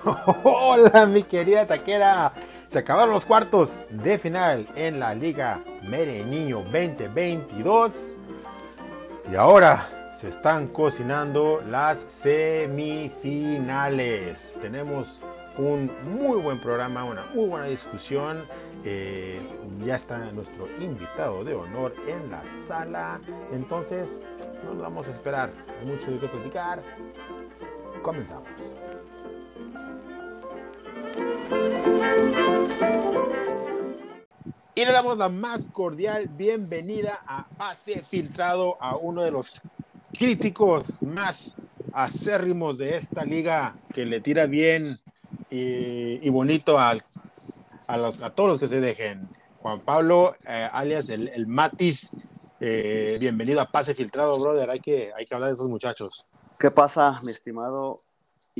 Hola, mi querida taquera. Se acabaron los cuartos de final en la Liga Mere Niño 2022. Y ahora se están cocinando las semifinales. Tenemos un muy buen programa, una muy buena discusión. Eh, ya está nuestro invitado de honor en la sala. Entonces, no lo vamos a esperar. Hay mucho de qué platicar. Comenzamos. Y le damos la más cordial bienvenida a Pase Filtrado, a uno de los críticos más acérrimos de esta liga, que le tira bien y, bonito al, a, los, a, todos los que se dejen. Juan Pablo, eh, alias el, el Matis, eh, bienvenido a Pase Filtrado, brother. Hay que, hay que hablar de esos muchachos. ¿Qué pasa, mi estimado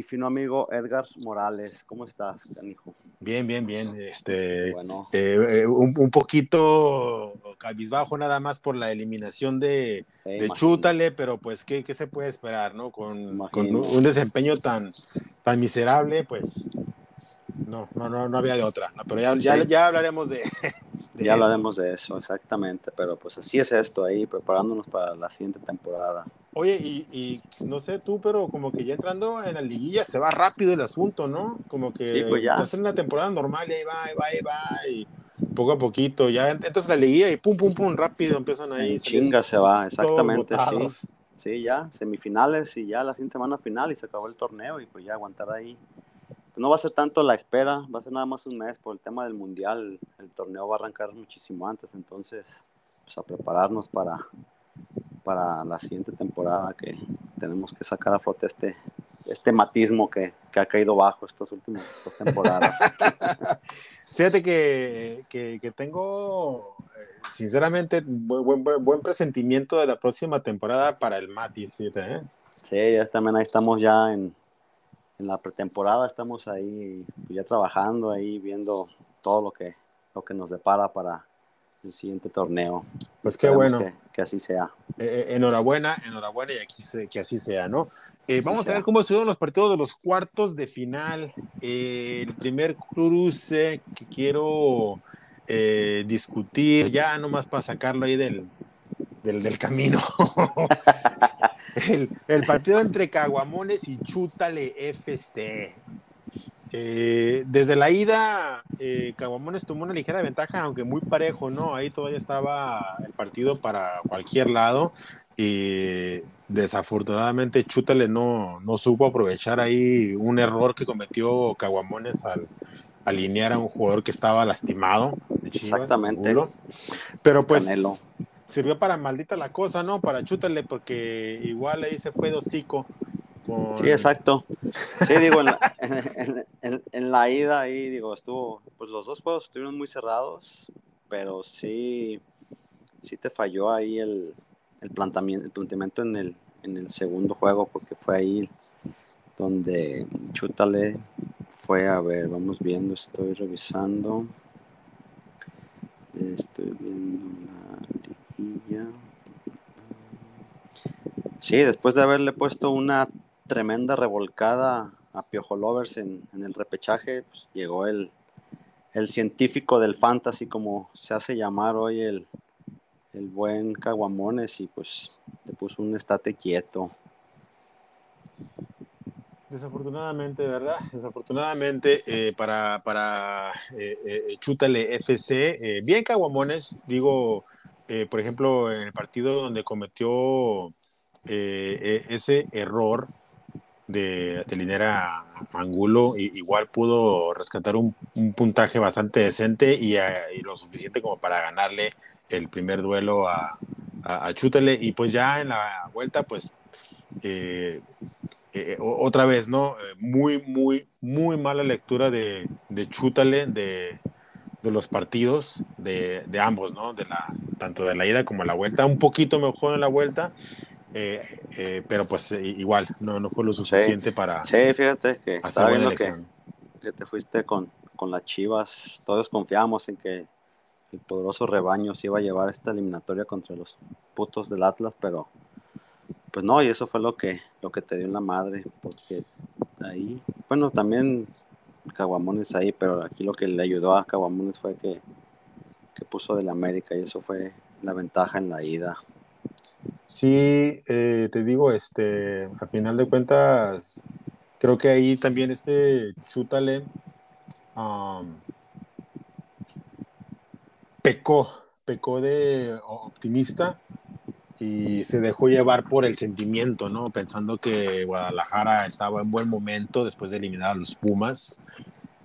y fino amigo Edgar Morales? ¿Cómo estás, canijo? Bien, bien, bien. Este, bueno. eh, un, un, poquito cabizbajo nada más por la eliminación de, de Chútale, pero pues, ¿qué, ¿qué, se puede esperar, no? Con, con un desempeño tan, tan miserable, pues no, no, no, no había de otra. No, pero ya, ya, ya hablaremos de, de ya eso. hablaremos de eso, exactamente. Pero pues así es esto ahí, preparándonos para la siguiente temporada. Oye, y, y, no sé tú, pero como que ya entrando en la liguilla se va rápido el asunto, ¿no? Como que sí, pues ya. hacen una temporada normal y ahí va, ahí va, ahí va, y poco a poquito, ya entras en la liguilla y pum, pum, pum, rápido empiezan ahí. En chinga se va, exactamente, sí. Sí, ya, semifinales y ya la siguiente semana final y se acabó el torneo y pues ya aguantar ahí. No va a ser tanto la espera, va a ser nada más un mes por el tema del mundial, el torneo va a arrancar muchísimo antes, entonces pues a prepararnos para, para la siguiente temporada que tenemos que sacar a flote este, este matismo que, que ha caído bajo estas últimas dos temporadas. Fíjate que, que, que, tengo, eh, sinceramente, buen, buen, buen, presentimiento de la próxima temporada para el Matis, fíjate, ¿eh? Sí, ya también ahí estamos ya en, en la pretemporada, estamos ahí ya trabajando, ahí viendo todo lo que, lo que nos depara para el siguiente torneo. Pues qué bueno. Que, que así sea. Eh, enhorabuena, enhorabuena y aquí se, que así sea, ¿no? Eh, vamos a ver cómo estuvieron los partidos de los cuartos de final. Eh, el primer cruce que quiero eh, discutir, ya nomás para sacarlo ahí del, del, del camino. el, el, partido entre Caguamones y Chútale FC. Eh, desde la ida, eh, Caguamones tomó una ligera ventaja, aunque muy parejo, ¿no? Ahí todavía estaba el partido para cualquier lado. Y desafortunadamente Chútale no, no supo aprovechar ahí un error que cometió Caguamones al alinear a un jugador que estaba lastimado. Chivas, Exactamente. Pero pues Canelo. Sirvió para maldita la cosa, ¿no? Para Chútale, porque igual ahí se fue. Con... Sí, exacto. Sí, digo, en la, en la, ida ahí, digo, estuvo, pues los dos juegos estuvieron muy cerrados, pero sí, sí te falló ahí el, el planteamiento, el planteamiento en el, en el segundo juego, porque fue ahí donde Chútale fue, a ver, vamos viendo, estoy revisando, estoy viendo la Sí, después de haberle puesto una tremenda revolcada a Piojo Lovers en, el repechaje, pues llegó el, el, científico del fantasy, como se hace llamar hoy el, el buen Caguamones, y pues le puso un estate quieto. Desafortunadamente, ¿verdad? Desafortunadamente eh, para, para eh, eh, Chútale FC, bien Caguamones, digo, por ejemplo, en el partido donde cometió ese error, de, de Linera Angulo, igual pudo rescatar un, un, puntaje bastante decente y, a, y, lo suficiente como para ganarle el primer duelo a, a. Y pues ya en la vuelta, pues eh, eh, otra vez, ¿no? Muy, muy, muy mala lectura de, de Chútale, de, de los partidos de, de, ambos, ¿no? De la, tanto de la ida como la vuelta. Un poquito mejor en la vuelta, eh, eh, pero pues eh, igual, no, no fue lo suficiente sí. para. Sí, fíjate que estaba viendo que, que, te fuiste con, con las chivas. Todos confiamos en que el poderoso rebaño se iba a llevar esta eliminatoria contra los putos del Atlas, pero pues no, y eso fue lo que, lo que te dio en la madre, porque ahí. Bueno, también Caguamones ahí, pero aquí lo que le ayudó a Caguamones fue que, que puso del América y eso fue la ventaja en la ida. Sí, eh, te digo, este, a final de cuentas, creo que ahí también este Chútale pecó, pecó de optimista y se dejó llevar por el sentimiento, ¿no? Pensando que Guadalajara estaba en buen momento después de eliminar a los Pumas.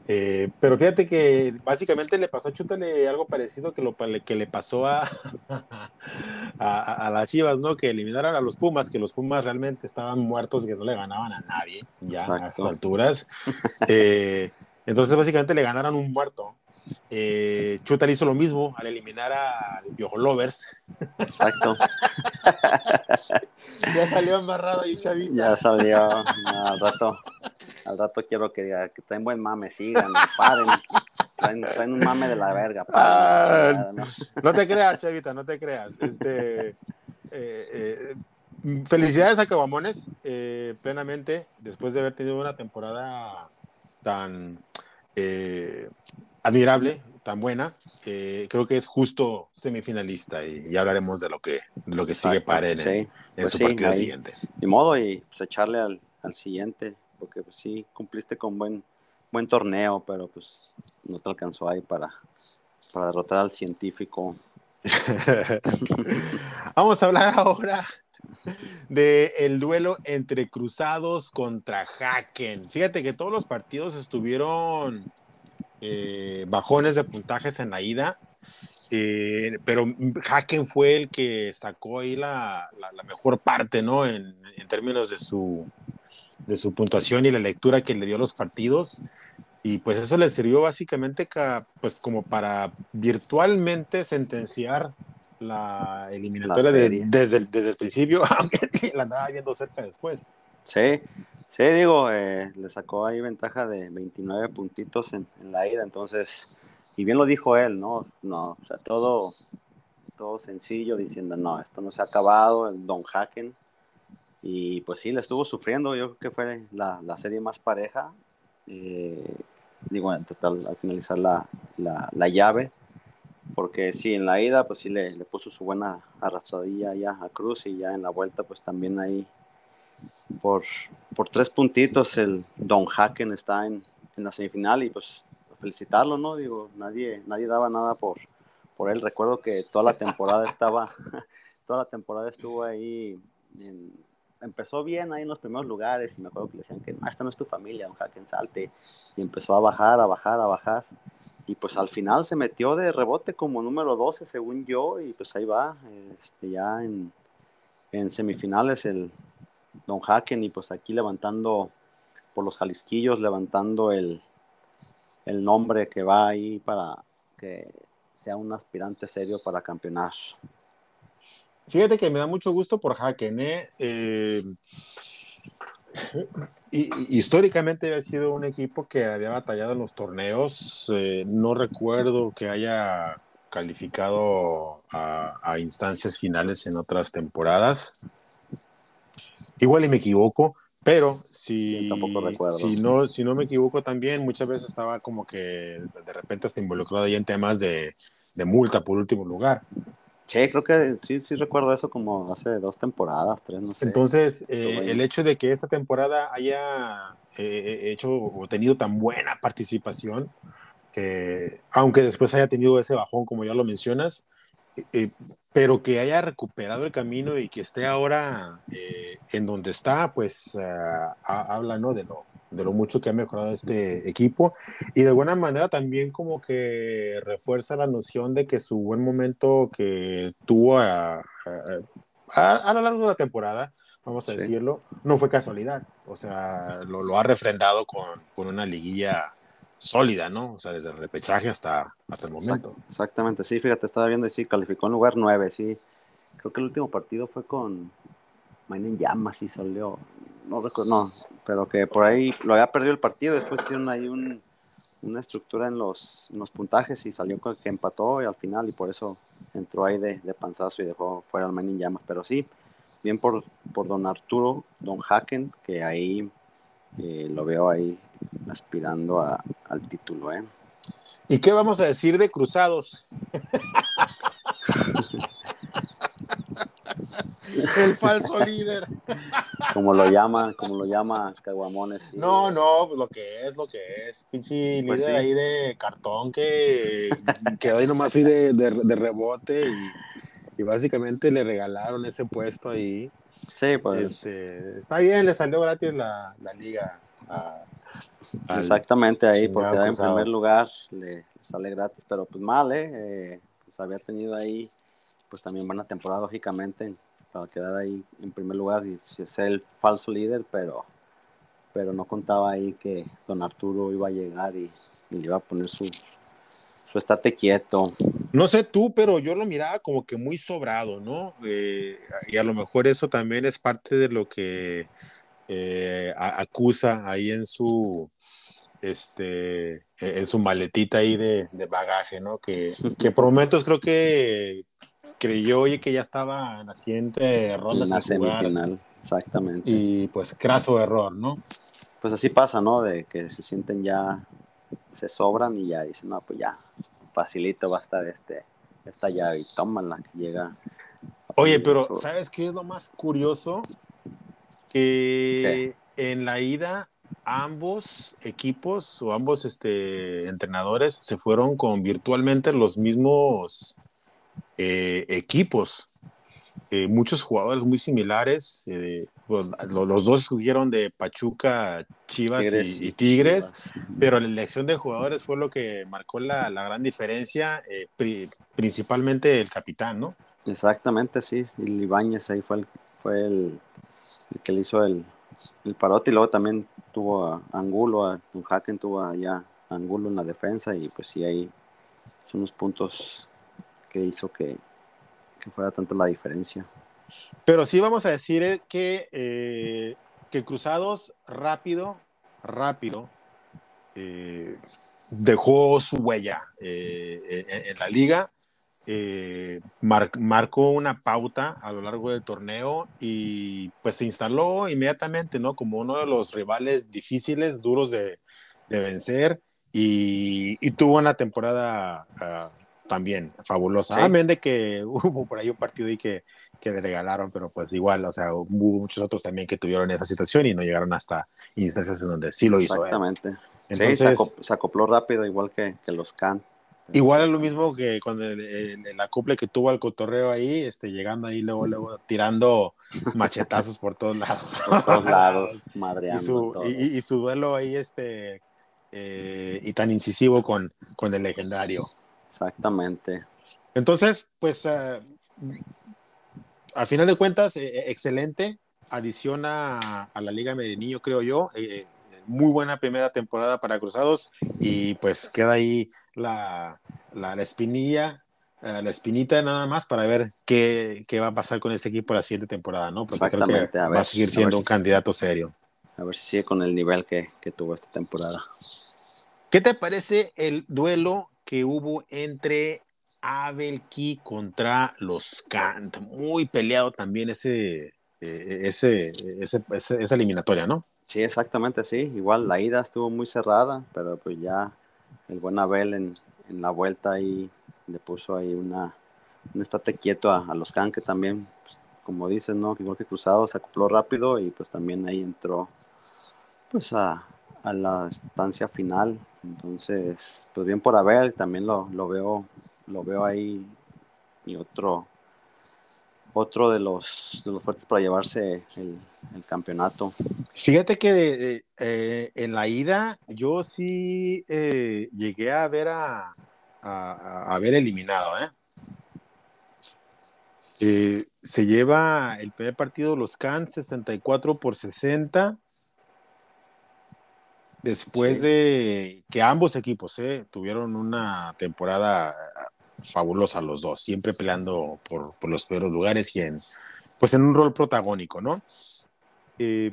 Eh, pero fíjate que básicamente le pasó a Chútale algo parecido que lo que le pasó a, a, las Chivas, ¿no? Que eliminaron a los Pumas, que los Pumas realmente estaban muertos y que no le ganaban a nadie ya a esas alturas. Eh, entonces básicamente le ganaron un muerto. Eh, Chuta hizo lo mismo al eliminar al Piojo Lovers. Exacto. ya salió embarrado ahí, Chavita. Ya salió. al rato, al rato quiero que, que traen buen mame, sigan, paren. Traen, un mame de la verga. Ah, no. te creas, Chavita, no te creas. Este, eh, eh, felicidades a Cabamones, eh, plenamente, después de haber tenido una temporada tan admirable, tan buena, creo que es justo semifinalista y ya hablaremos de lo que, lo que sigue para él en, pues su partido siguiente. Ni modo, y pues echarle al, al siguiente, porque pues sí, cumpliste con buen, buen torneo, pero pues no te alcanzó ahí para, para derrotar al científico. Vamos a hablar ahora de el duelo entre Cruzados contra Haken. Fíjate que todos los partidos estuvieron eh, bajones de puntajes en la ida, eh, pero Haken fue el que sacó ahí la, mejor parte, ¿no? En, términos de su, de su puntuación y la lectura que le dio a los partidos. Y pues eso le sirvió básicamente pues como para virtualmente sentenciar la eliminatoria desde, el, desde el principio, aunque la andaba viendo cerca después. Sí, Sí, digo, eh, le sacó ahí ventaja de 29 puntitos en, la ida, entonces, y bien lo dijo él, ¿no? No, o sea, todo, todo sencillo, diciendo, no, esto no se ha acabado, el Don Haken, y pues sí, le estuvo sufriendo, yo creo que fue la, serie más pareja, eh, digo, en total, al finalizar la, la, llave, porque sí, en la ida, pues sí le, le puso su buena arrastradilla ya a Cruz, y ya en la vuelta, pues también ahí por, por tres puntitos el Don Haken está en, en, la semifinal y pues felicitarlo, ¿no? Digo, nadie, nadie daba nada por, por él. Recuerdo que toda la temporada estaba, toda la temporada estuvo ahí, empezó bien ahí en los primeros lugares y me acuerdo que le decían que esta no es tu familia, Don Haken, salte. Y empezó a bajar, a bajar, a bajar. Y pues al final se metió de rebote como número 12, según yo, y pues ahí va, este, ya en, en semifinales el, Don Haken y pues aquí levantando por los Jalisquillos, levantando el, el nombre que va ahí para que sea un aspirante serio para campeonar. Fíjate que me da mucho gusto por Haken, ¿eh? eh históricamente había sido un equipo que había batallado en los torneos. Eh, no recuerdo que haya calificado a, a, instancias finales en otras temporadas. Igual y me equivoco, pero si, si, no, si no me equivoco también, muchas veces estaba como que de repente hasta involucrado ahí en temas de, de multa por último lugar. Sí, creo que sí, sí recuerdo eso como hace dos temporadas, tres, no sé. Entonces, eh, el hecho de que esta temporada haya eh, eh, hecho o tenido tan buena participación, aunque después haya tenido ese bajón, como ya lo mencionas, pero que haya recuperado el camino y que esté ahora en donde está, pues ah, habla ¿no? de, lo, de lo mucho que ha mejorado este equipo y de alguna manera también como que refuerza la noción de que su buen momento que tuvo a, a, lo largo de la temporada, vamos a decirlo, no fue casualidad, o sea, lo, lo ha refrendado con, con una liguilla sólida, ¿no? O sea, desde el repechaje hasta, hasta el momento. Exactamente, sí, fíjate, estaba viendo y sí, calificó en lugar 9, sí. Creo que el último partido fue con Mainen Llamas y salió, no recuerdo, no, pero que por ahí lo había perdido el partido, después hicieron ahí un, una estructura en los, los puntajes y salió con que empató y al final y por eso entró ahí de, de panzazo y dejó fuera al Mainen Llamas, pero sí, bien por, por don Arturo, don Haken, que ahí eh, lo veo ahí aspirando al título. ¿eh? ¿Y qué vamos a decir de Cruzados? El falso líder. Como lo llama, como lo llama Caguamones. No, no, pues lo que es, lo que es. Pinche pues líder ahí de cartón que quedó ahí nomás ahí de, rebote y, básicamente le regalaron ese puesto ahí. Sí, pues. Este, está bien, le salió gratis la, liga. Exactamente ahí, porque en primer lugar le sale gratis, pero pues mal, ¿eh? eh pues había tenido ahí pues también buena temporada, lógicamente, para quedar ahí en primer lugar y ser el falso líder, pero, pero no contaba ahí que don Arturo iba a llegar y, le iba a poner su, su estate quieto. No sé tú, pero yo lo miraba como que muy sobrado, ¿no? Eh, y a lo mejor eso también es parte de lo que eh, acusa ahí en su este en su maletita ahí de, bagaje, ¿no? Que, que por momentos creo que creyó oye, que ya estaba en la siguiente ronda. En la semifinal, exactamente. Y pues craso error, ¿no? Pues así pasa, ¿no? De que se sienten ya, se sobran y ya dicen, no, pues ya, facilito va a estar este, esta llave y la que llega. Oye, pero ¿sabes qué es lo más curioso? Que en la ida ambos equipos o ambos este, entrenadores se fueron con virtualmente los mismos eh, equipos. Eh, muchos jugadores muy similares. Eh, pues, los, dos escogieron de Pachuca, Chivas y, Tigres, pero la elección de jugadores fue lo que marcó la, gran diferencia, principalmente el capitán, ¿no? Exactamente, sí. Y Ibáñez ahí fue el, fue el, que le hizo el, el parote y luego también tuvo a Angulo, a Haken tuvo allá Angulo en la defensa y pues sí, ahí son unos puntos que hizo que, fuera tanto la diferencia. Pero sí vamos a decir eh, que, eh, que Cruzados rápido, rápido, eh, dejó su huella en, la liga, marcó una pauta a lo largo del torneo y pues se instaló inmediatamente, ¿no? Como uno de los rivales difíciles, duros de, vencer y, tuvo una temporada ah, también fabulosa. Amén de que hubo por ahí un partido y que, que le regalaron, pero pues igual, o sea, hubo muchos otros también que tuvieron esa situación y no llegaron hasta instancias en donde sí lo hizo. Exactamente. Entonces, se, acopló, rápido, igual que, que los Can. Igual es lo mismo que con el, el, acople que tuvo al cotorreo ahí, este, llegando ahí, luego, luego tirando machetazos por todos lados. Por todos lados, madreando. Y su, y, su duelo ahí, este, eh, y tan incisivo con, con el legendario. Exactamente. Entonces, pues, uh, a final de cuentas, eh, eh, excelente. Adiciona a la Liga Medellín, creo yo. muy buena primera temporada para Cruzados y pues queda ahí la, la, espinilla, la espinita nada más para ver qué, qué, va a pasar con ese equipo la siguiente temporada, ¿no? Porque creo que va a seguir siendo un candidato serio. A ver si sigue con el nivel que, que tuvo esta temporada. ¿Qué te parece el duelo que hubo entre Abel Key contra los Kant. Muy peleado también ese, eh, ese, esa eliminatoria, ¿no? Sí, exactamente, sí. Igual la ida estuvo muy cerrada, pero pues ya el buen Abel en, la vuelta ahí le puso ahí una, un estate quieto a, los Kant, que también, pues, como dices, ¿no? Igual que Cruzado se acopló rápido y pues también ahí entró pues a, a la estancia final entonces, pues bien por haber, también lo, veo, lo veo ahí y otro, otro de los, de los fuertes para llevarse el, campeonato. Fíjate que eh, en la ida yo sí eh, llegué a ver a, a, ver eliminado, ¿eh? se lleva el primer partido los Cans 64 por 60 después de que ambos equipos eh, tuvieron una temporada fabulosa los dos, siempre peleando por, los primeros lugares y en, pues en un rol protagónico, ¿no? Eh,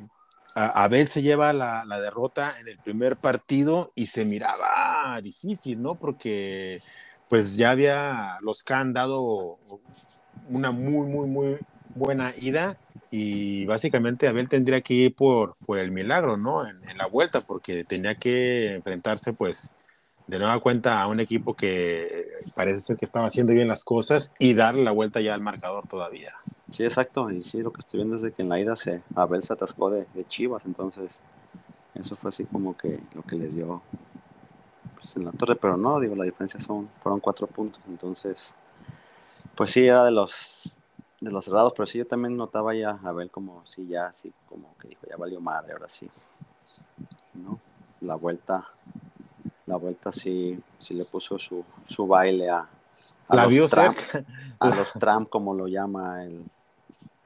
Abel se lleva la, derrota en el primer partido y se miraba difícil, ¿no? Porque pues ya había los que han dado una muy, muy, muy buena ida y básicamente Abel tendría que ir por, por el milagro, ¿no? En, la vuelta, porque tenía que enfrentarse, pues, de nueva cuenta a un equipo que parece ser que estaba haciendo bien las cosas y darle la vuelta ya al marcador todavía. Sí, exacto, y sí, lo que estoy viendo es que en la ida se, Abel se atascó de, Chivas, entonces eso fue así como que lo que le dio pues, en la torre, pero no, digo, la diferencia son, fueron cuatro puntos, entonces, pues sí, era de los de los cerrados, pero sí yo también notaba ya a ver como si ya así como que dijo ya valió madre ahora sí. ¿No? La vuelta la vuelta sí sí le puso su, su baile a, la Trump, a los Trump como lo llama el,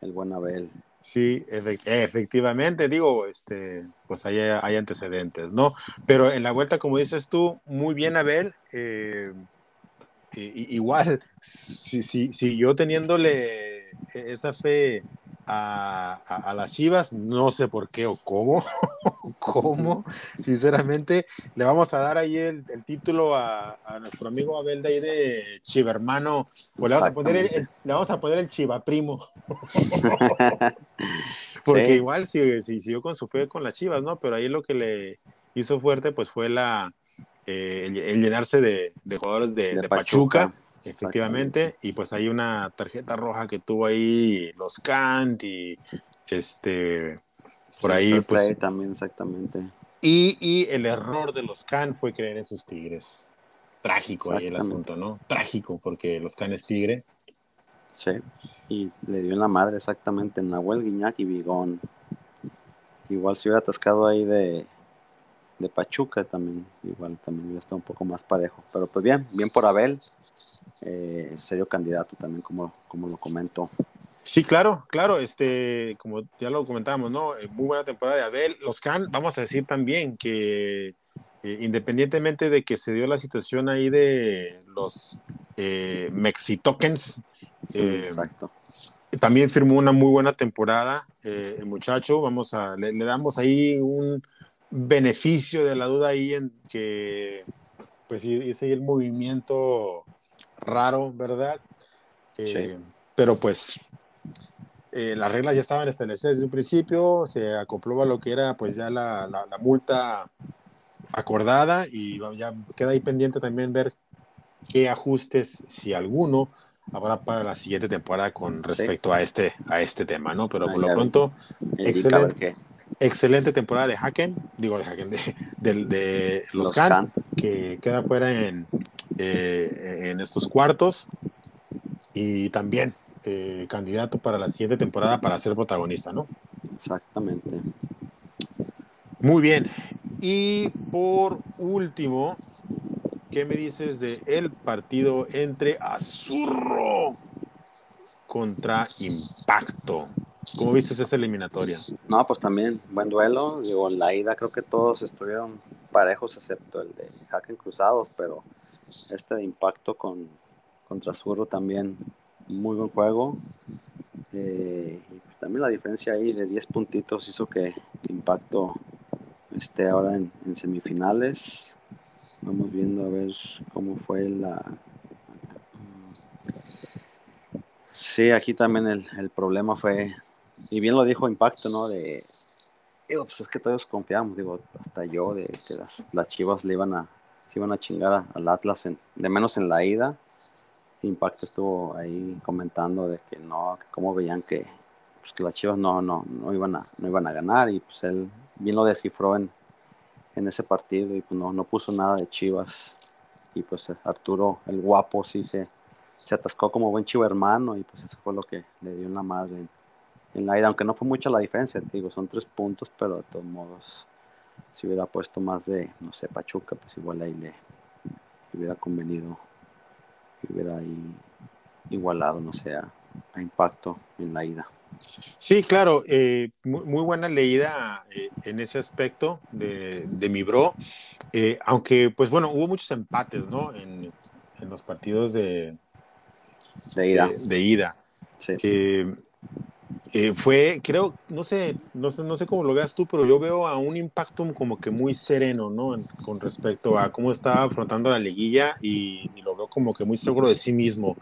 el buen Abel. Sí, efectivamente, digo, este, pues hay, hay, antecedentes, ¿no? Pero en la vuelta, como dices tú, muy bien Abel, eh, igual, si, si, si yo teniéndole esa fe a, las Chivas, no sé por qué o cómo, cómo, sinceramente, le vamos a dar ahí el, título a, nuestro amigo Abel de ahí de Chivermano, o le vamos a poner el, le vamos a poner el Chiva Primo, porque igual si, si, siguió con su fe con las Chivas, ¿no? Pero ahí lo que le hizo fuerte, pues fue la, eh, el, llenarse de, jugadores de, Pachuca Efectivamente, y pues hay una tarjeta roja que tuvo ahí los Kant y este por ahí pues también exactamente. Y, y, el error de los Kant fue creer en sus Tigres. Trágico ahí el asunto, ¿no? Trágico porque los Can es Tigre. Sí, y le dio en la madre exactamente en Nahuel Guiñac y Bigón. Igual se hubiera atascado ahí de, de Pachuca también, igual también hubiera estado un poco más parejo. Pero pues bien, bien por Abel, eh, serio candidato también, como, como lo comento. Sí, claro, claro, este, como ya lo comentábamos, ¿no? Eh, muy buena temporada de Abel. Los Can, vamos a decir también que eh, independientemente de que se dio la situación ahí de los eh, Mexitokens, también firmó una muy buena temporada el muchacho. Vamos a, le, le, damos ahí un beneficio de la duda ahí en que pues ese el movimiento raro, ¿verdad? Eh, pero pues eh, las reglas ya estaban establecidas desde un principio, se acopló a lo que era pues ya la, la, multa acordada y ya queda ahí pendiente también ver qué ajustes, si alguno, habrá para la siguiente temporada con respecto a, este, a este tema, ¿no? Pero por lo pronto, excelente, excelente temporada de Haken, digo de Haken, de, de, los, los que queda fuera en, eh, en estos cuartos y también eh, candidato para la siguiente temporada para ser protagonista, ¿no? Exactamente. Muy bien. Y por último, ¿qué me dices de el partido entre Azurro contra Impacto? ¿Cómo viste esa eliminatoria? No, pues también buen duelo. Digo, en la ida creo que todos estuvieron parejos excepto el de Haken Cruzados, pero este de impacto con contra Zurro también muy buen juego. Eh, y también la diferencia ahí de 10 puntitos hizo que, Impacto esté ahora en, semifinales. Vamos viendo a ver cómo fue la... Sí, aquí también el, el problema fue, y bien lo dijo Impacto, ¿no? De, digo, pues es que todos confiamos, digo, hasta yo, de que las, las chivas le iban a, se iban a chingar al Atlas, de menos en la ida. Impacto estuvo ahí comentando de que no, que cómo veían que, pues, que las Chivas no, no, no, iban a, no iban a ganar y pues él bien lo descifró en, en ese partido y pues no, no puso nada de Chivas y pues Arturo el guapo sí se, se atascó como buen chivo hermano y pues eso fue lo que le dio una madre en, en la ida, aunque no fue mucha la diferencia, te digo, son tres puntos, pero de todos modos si hubiera puesto más de, no sé, Pachuca, pues igual ahí le, hubiera convenido, hubiera ahí igualado, no sé, a, impacto en la ida. Sí, claro, eh, muy, buena leída eh, en ese aspecto de, mi bro, eh, aunque pues bueno, hubo muchos empates, ¿no? En, los partidos de, de ida. De, ida. Eh, fue, creo, no sé, no sé, no sé cómo lo veas tú, pero yo veo a un impacto como que muy sereno, ¿no? con respecto a cómo estaba afrontando la liguilla y, lo veo como que muy seguro de sí mismo,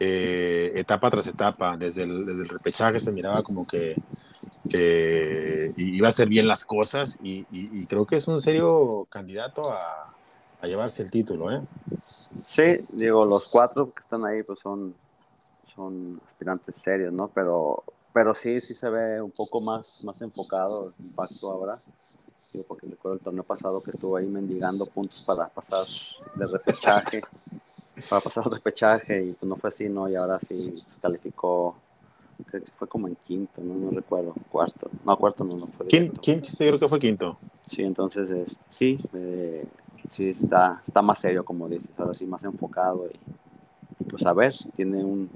eh, etapa tras etapa, desde el, desde el repechaje se miraba como que iba a hacer bien las cosas y, creo que es un serio candidato a, a llevarse el título, ¿eh? Sí, digo, los cuatro que están ahí pues son, son aspirantes serios, ¿no? Pero, pero sí, sí se ve un poco más, más enfocado el impacto ahora. Porque recuerdo el torneo pasado que estuvo ahí mendigando puntos para pasar de repechaje, para pasar el repechaje y pues no fue así, ¿no? Y ahora sí calificó, creo que fue como en quinto, no, no recuerdo, cuarto. No, cuarto no, no fue. Quinto, quinto, sí, creo que fue quinto. Sí, entonces, es, sí, eh, sí está, está más serio, como dices, ahora sí más enfocado y, pues a ver, tiene un,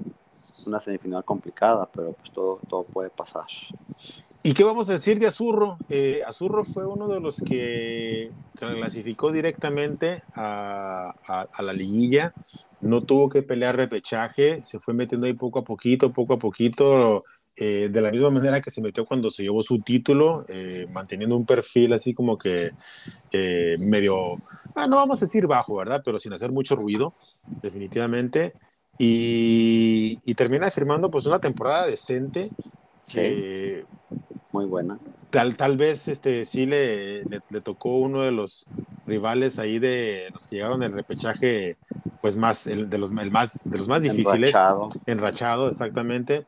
una semifinal complicada, pero pues todo, todo puede pasar. ¿Y qué vamos a decir de Azurro? Eh, Azurro fue uno de los que clasificó directamente a, a, la liguilla, no tuvo que pelear repechaje, se fue metiendo ahí poco a poquito, poco a poquito, eh, de la misma manera que se metió cuando se llevó su título, eh, manteniendo un perfil así como que eh, medio, ah, no vamos a decir bajo, ¿verdad? Pero sin hacer mucho ruido, definitivamente. Y, termina firmando pues una temporada decente. Muy buena. Tal, tal vez este, sí le, le, le, tocó uno de los rivales ahí de los que llegaron el repechaje pues más, el de los, el más, de los más difíciles. Enrachado. Enrachado, exactamente.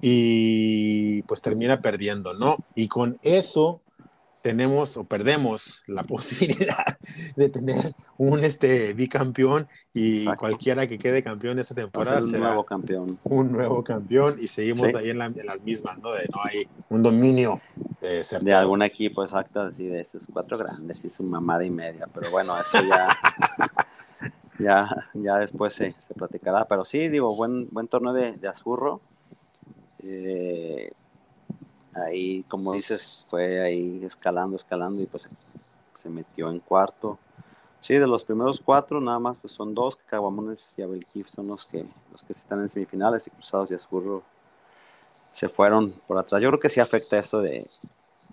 Y pues termina perdiendo, ¿no? Y con eso tenemos o perdemos la posibilidad de tener un este, bicampeón y cualquiera que quede campeón esta temporada un nuevo campeón. Un nuevo campeón y seguimos ahí en, las mismas, ¿no? De no hay un dominio eh, de algún equipo exacto, así de esos cuatro grandes y su mamada y media, pero bueno, eso ya ya, ya después se, se, platicará. Pero sí, digo, buen, buen torneo de, de Azurro. Eh, ahí, como dices, fue ahí escalando, escalando y pues se metió en cuarto. Sí, de los primeros cuatro, nada más pues son dos, que Caguamones y Abelkif son los que, los que están en semifinales y Cruzados y Azurro se fueron por atrás. Yo creo que sí afecta eso de,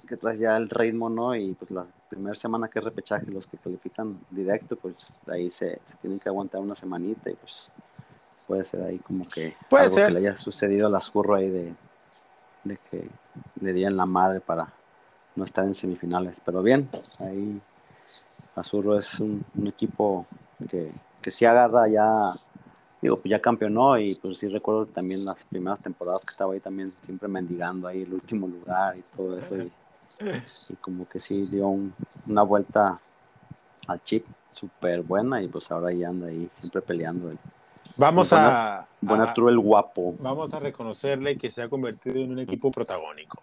que trae ya el ritmo, ¿no? Y pues la primera semana que es repechaje, los que califican directo, pues ahí se, tienen que aguantar una semanita y pues puede ser ahí como que puede ser. que le haya sucedido a las ahí de, de que le dieran la madre para no estar en semifinales. Pero bien, ahí Azurro es un, un equipo que, que sí agarra ya digo, pues ya campeonó y pues sí recuerdo también las primeras temporadas que estaba ahí también siempre mendigando ahí el último lugar y todo eso y, como que sí dio una vuelta al chip súper buena y pues ahora ya anda ahí siempre peleando. Vamos a... Buen Arturo el guapo. Vamos a reconocerle que se ha convertido en un equipo protagónico.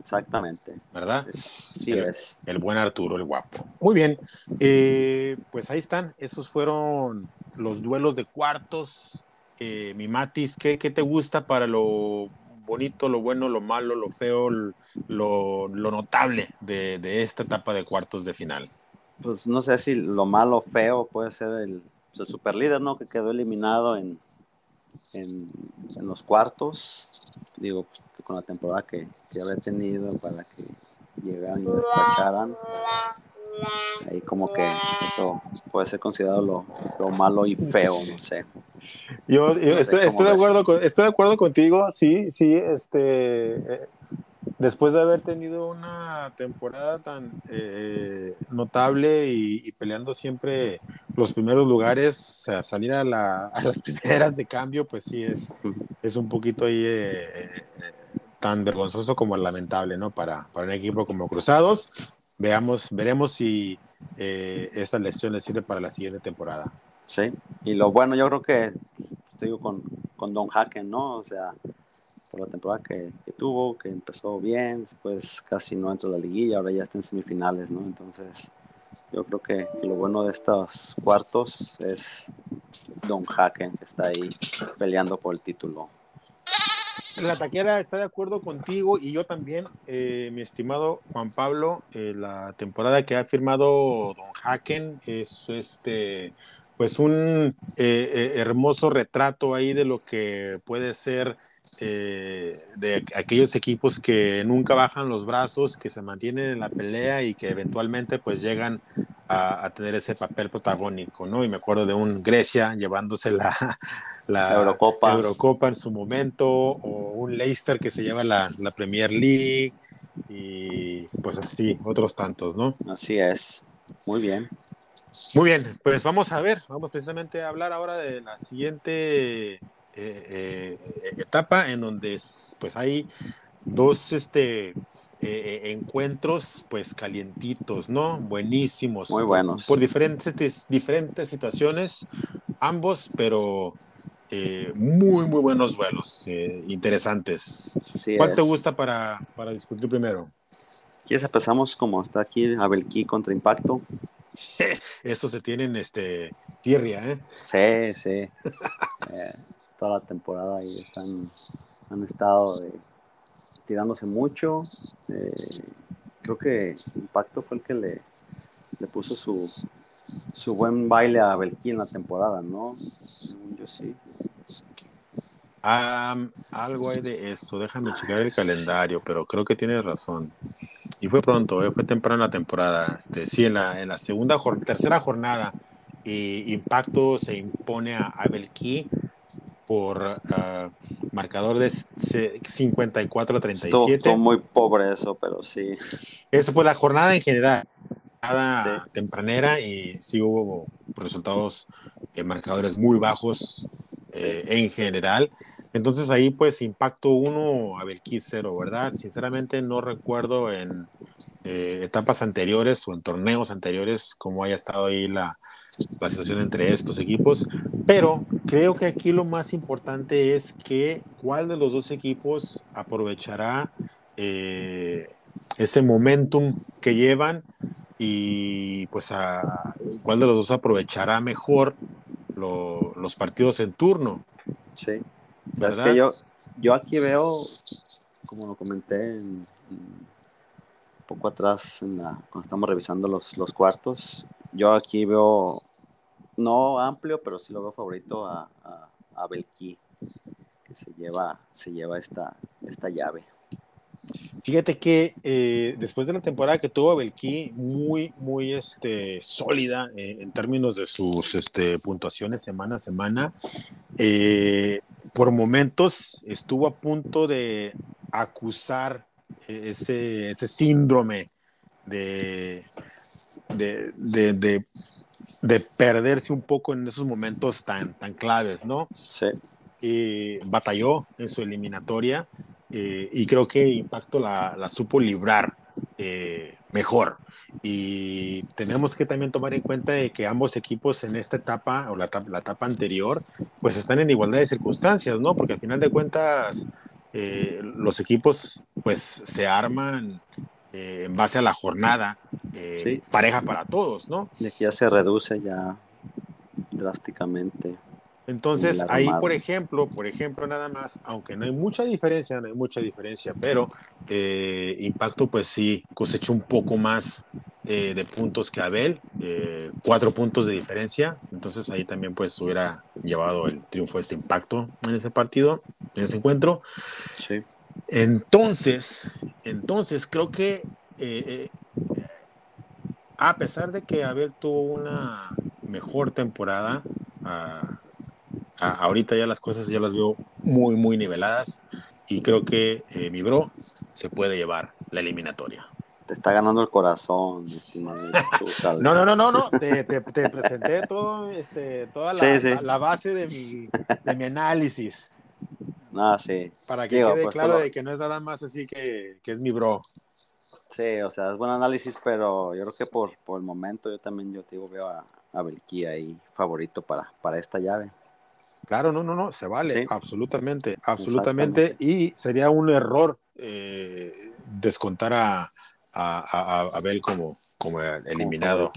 Exactamente. ¿Verdad? Sí el, es. El buen Arturo, el guapo. Muy bien. Eh, pues ahí están. Esos fueron los duelos de cuartos. Eh, mi Matis, ¿qué, te gusta para lo bonito, lo bueno, lo malo, lo feo, lo, notable de, esta etapa de cuartos de final? Pues no sé si lo malo, feo puede ser el, pues, super líder, ¿no? Que quedó eliminado en, en, los cuartos. Digo, pues, con la temporada que, que había tenido para que llegaran y despacharan. Ahí como que eso puede ser considerado lo, lo malo y feo, no sé. Yo, estoy, de acuerdo con, estoy de acuerdo contigo, sí, sí, este, eh, después de haber tenido una temporada tan eh, notable y, peleando siempre los primeros lugares, salir a, la, a, las primeras de cambio, pues sí es, es un poquito ahí eh, tan vergonzoso como lamentable, ¿no? Para, para un equipo como Cruzados. Veamos, veremos si eh, esta lección le sirve para la siguiente temporada. Sí, y lo bueno, yo creo que estoy con, con Don Haken, ¿no? O sea, por la temporada que, tuvo, que empezó bien, después casi no entró a la liguilla, ahora ya está en semifinales, ¿no? Entonces, yo creo que lo bueno de estos cuartos es Don Haken, que está ahí peleando por el título. La taquera está de acuerdo contigo y yo también, eh, mi estimado Juan Pablo. Eh, la temporada que ha firmado Don Haken es este, pues un eh, hermoso retrato ahí de lo que puede ser eh, de aquellos equipos que nunca bajan los brazos, que se mantienen en la pelea y que eventualmente pues llegan a, tener ese papel protagónico, ¿no? Y me acuerdo de un Grecia llevándose la, la Eurocopa. Eurocopa en su momento, o un Leicester que se lleva la, la Premier League, y pues así, otros tantos, ¿no? Así es, muy bien. Muy bien, pues vamos a ver, vamos precisamente a hablar ahora de la siguiente eh, eh, etapa en donde pues hay dos este, eh, encuentros pues calientitos, ¿no? Buenísimos. Muy buenos. Por, diferentes, diferentes situaciones, ambos, pero muy, muy buenos vuelos, interesantes. ¿Cuál te gusta para, para discutir primero? ¿Quieres empezamos como está aquí Abelquí contra Impacto? Eso se tiene en este tirria, ¿eh? Sí, sí. Eh, toda la temporada ahí están, han estado eh, tirándose mucho. Eh, creo que Impacto fue el que le, le puso su, su buen baile a Belki en la temporada, ¿no? Yo sí. algo hay de eso, déjame checar el calendario, pero creo que tienes razón. Y fue pronto, eh, fue temprano la temporada. Este, sí, en la, en la segunda, tercera jornada, y Impacto se impone a, a por ah, marcador de 54 a 37. Estuvo, muy pobre eso, pero sí. Esa fue la jornada en general, jornada tempranera, y sí hubo resultados, eh, marcadores muy bajos eh, en general. Entonces ahí pues impacto 1 a Belkis 0, ¿verdad? Sinceramente no recuerdo en eh, etapas anteriores o en torneos anteriores cómo haya estado ahí la, la situación entre estos equipos, pero creo que aquí lo más importante es que cuál de los dos equipos aprovechará eh, ese momentum que llevan y pues a cuál de los dos aprovechará mejor los partidos en turno. Sí. Es que yo, yo aquí veo, como lo comenté un poco atrás cuando estamos revisando los, los cuartos, yo aquí veo, no amplio, pero sí lo veo favorito a, a, Belki, que se lleva, se lleva esta, esta llave. Fíjate que eh, después de la temporada que tuvo Belki, muy, muy este, sólida eh, en términos de sus este, puntuaciones semana a semana, eh, por momentos estuvo a punto de acusar ese, ese síndrome de, de, de, perderse un poco en esos momentos tan, tan claves, ¿no? Sí. Y batalló en su eliminatoria eh, y creo que Impacto la, la supo librar eh, mejor. Y tenemos que también tomar en cuenta de que ambos equipos en esta etapa o la, la etapa anterior, pues están en igualdad de circunstancias, ¿no? Porque al final de cuentas, eh, los equipos pues se arman eh, en base a la jornada eh, pareja para todos, ¿no? Y aquí ya se reduce ya drásticamente. Entonces, ahí, por ejemplo, por ejemplo, nada más, aunque no hay mucha diferencia, no hay mucha diferencia, pero eh, Impacto, pues sí, cosechó un poco más eh, de puntos que Abel, eh, cuatro puntos de diferencia, entonces ahí también pues hubiera llevado el triunfo de este Impacto en ese partido, en ese encuentro. Sí. Entonces, entonces creo que a pesar de que Abel tuvo una mejor temporada, ah, ahorita ya las cosas ya las veo muy, muy niveladas y creo que eh, mi bro se puede llevar la eliminatoria. Te está ganando el corazón. no, no, no, no, no. Te, te, presenté todo, este, toda la, la, base de mi, de mi análisis. Ah, sí. Para que quede pues, claro de que no es nada más así que, que, es mi bro. Sí, o sea, es buen análisis, pero yo creo que por, por el momento yo también yo te digo, veo a, a Belkía ahí favorito para, para esta llave. Claro, no, no, no, se vale, absolutamente, absolutamente. Y sería un error eh, descontar a, a, Abel como, como eliminado.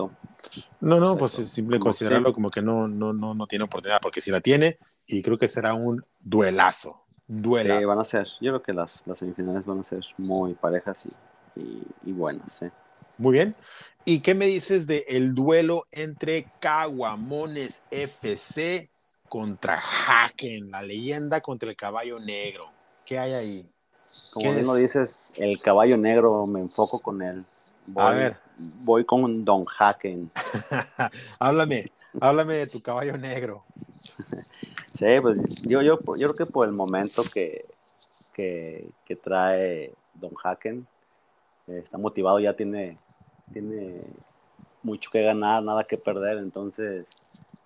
No, no, pues simple considerarlo como que no, no, no, no tiene oportunidad, porque si la tiene, y creo que será un duelazo. Duelazo. van a ser, yo creo que las, las semifinales van a ser muy parejas y, y, buenas. Muy bien. ¿Y qué me dices de el duelo entre Caguamones FC contra Haken, la leyenda contra el caballo negro. ¿Qué hay ahí? Como bien lo dices, el caballo negro, me enfoco con él. Voy, a ver. Voy con Don Haken. háblame, háblame de tu caballo negro. sí, pues yo, yo, yo creo que por el momento que, que, que trae Don Haken, está motivado, ya tiene, tiene mucho que ganar, nada que perder, entonces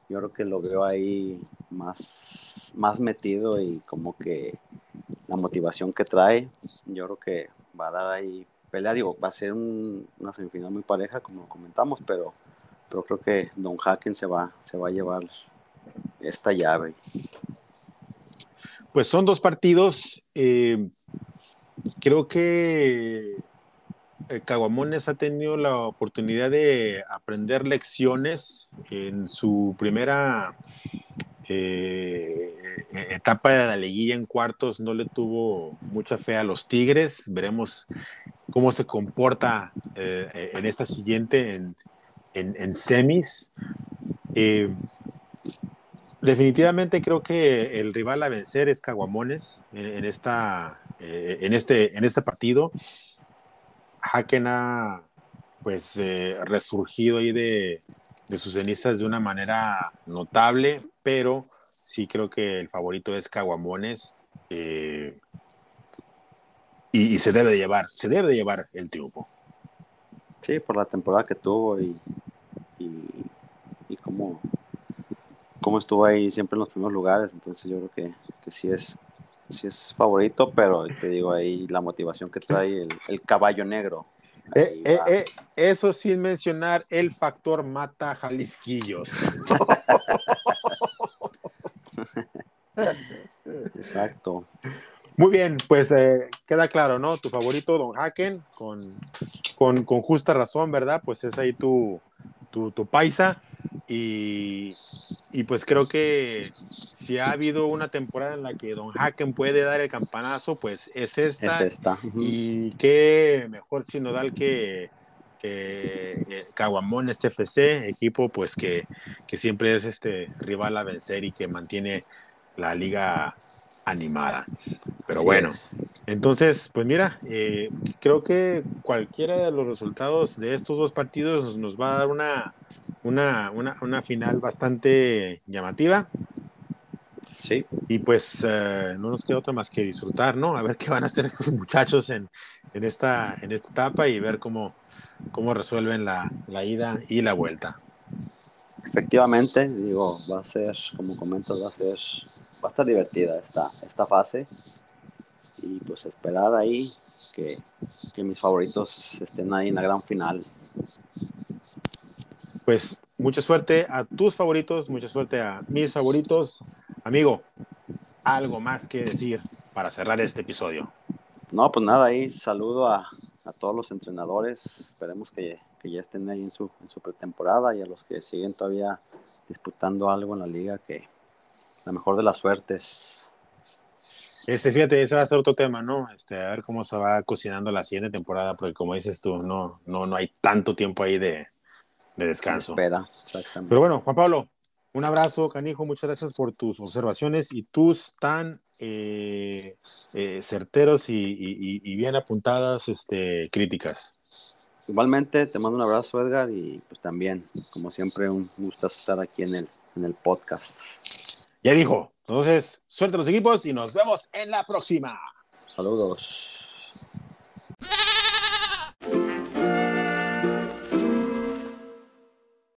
yo creo que lo veo ahí más, más metido y como que la motivación que trae, yo creo que va a dar ahí pelea, digo, va a ser una semifinal muy pareja, como comentamos, pero, pero creo que Don Haken se va, se va a llevar esta llave. Pues son dos partidos, eh, creo que eh, Caguamones ha tenido la oportunidad de aprender lecciones en su primera eh, etapa de la liguilla en cuartos. No le tuvo mucha fe a los Tigres. Veremos cómo se comporta eh, en esta siguiente en, semis. Definitivamente creo que el rival a vencer es Caguamones en, esta, en, este, en este partido. Haken ha pues eh, resurgido ahí de, sus cenizas de una manera notable, pero sí creo que el favorito es Caguamones eh, y, se debe de llevar, se debe de llevar el triunfo. Sí, por la temporada que tuvo y, y cómo, estuvo ahí siempre en los primeros lugares, entonces yo creo que, que sí es sí es favorito, pero te digo ahí la motivación que trae el, caballo negro. Eh, eh, eh, eso sin mencionar el factor mata Jalisquillos. Exacto. Muy bien, pues queda claro, ¿no? Tu favorito, Don Haken, con, con, con, justa razón, ¿verdad? Pues es ahí tu, tu, tu paisa. Y, y pues creo que si ha habido una temporada en la que Don Haken puede dar el campanazo, pues es esta. Y qué mejor sinodal que, que eh, Caguamones FC, equipo pues que, que siempre es este rival a vencer y que mantiene la liga animada. Pero bueno, entonces, pues mira, eh, creo que cualquiera de los resultados de estos dos partidos nos va a dar una, una, una, final bastante llamativa. Sí. Y pues eh, no nos queda otra más que disfrutar, ¿no? A ver qué van a hacer estos muchachos en, en, esta, en esta etapa y ver cómo, cómo resuelven la, la ida y la vuelta. Efectivamente, digo, va a ser, como comentas, va a ser va a estar divertida esta, esta fase. Y pues esperar ahí que, mis favoritos estén ahí en la gran final. Pues mucha suerte a tus favoritos, mucha suerte a mis favoritos. Amigo, algo más que decir para cerrar este episodio. No, pues nada, ahí saludo a, todos los entrenadores. Esperemos que, ya estén ahí en su, en su pretemporada y a los que siguen todavía disputando algo en la liga, que, la mejor de las suertes. Este, fíjate, ese va a ser otro tema, ¿no? Este, a ver cómo se va cocinando la siguiente temporada, porque como dices tú, no, no, no hay tanto tiempo ahí de, descanso. Espera. Pero bueno, Juan Pablo, un abrazo, canijo, muchas gracias por tus observaciones y tus tan eh, eh, certeros y, bien apuntadas este, críticas. Igualmente, te mando un abrazo, Edgar, y pues también, como siempre, un gusto estar aquí en el, en el podcast. Ya dijo. Entonces, suerte los equipos y nos vemos en la próxima. Saludos.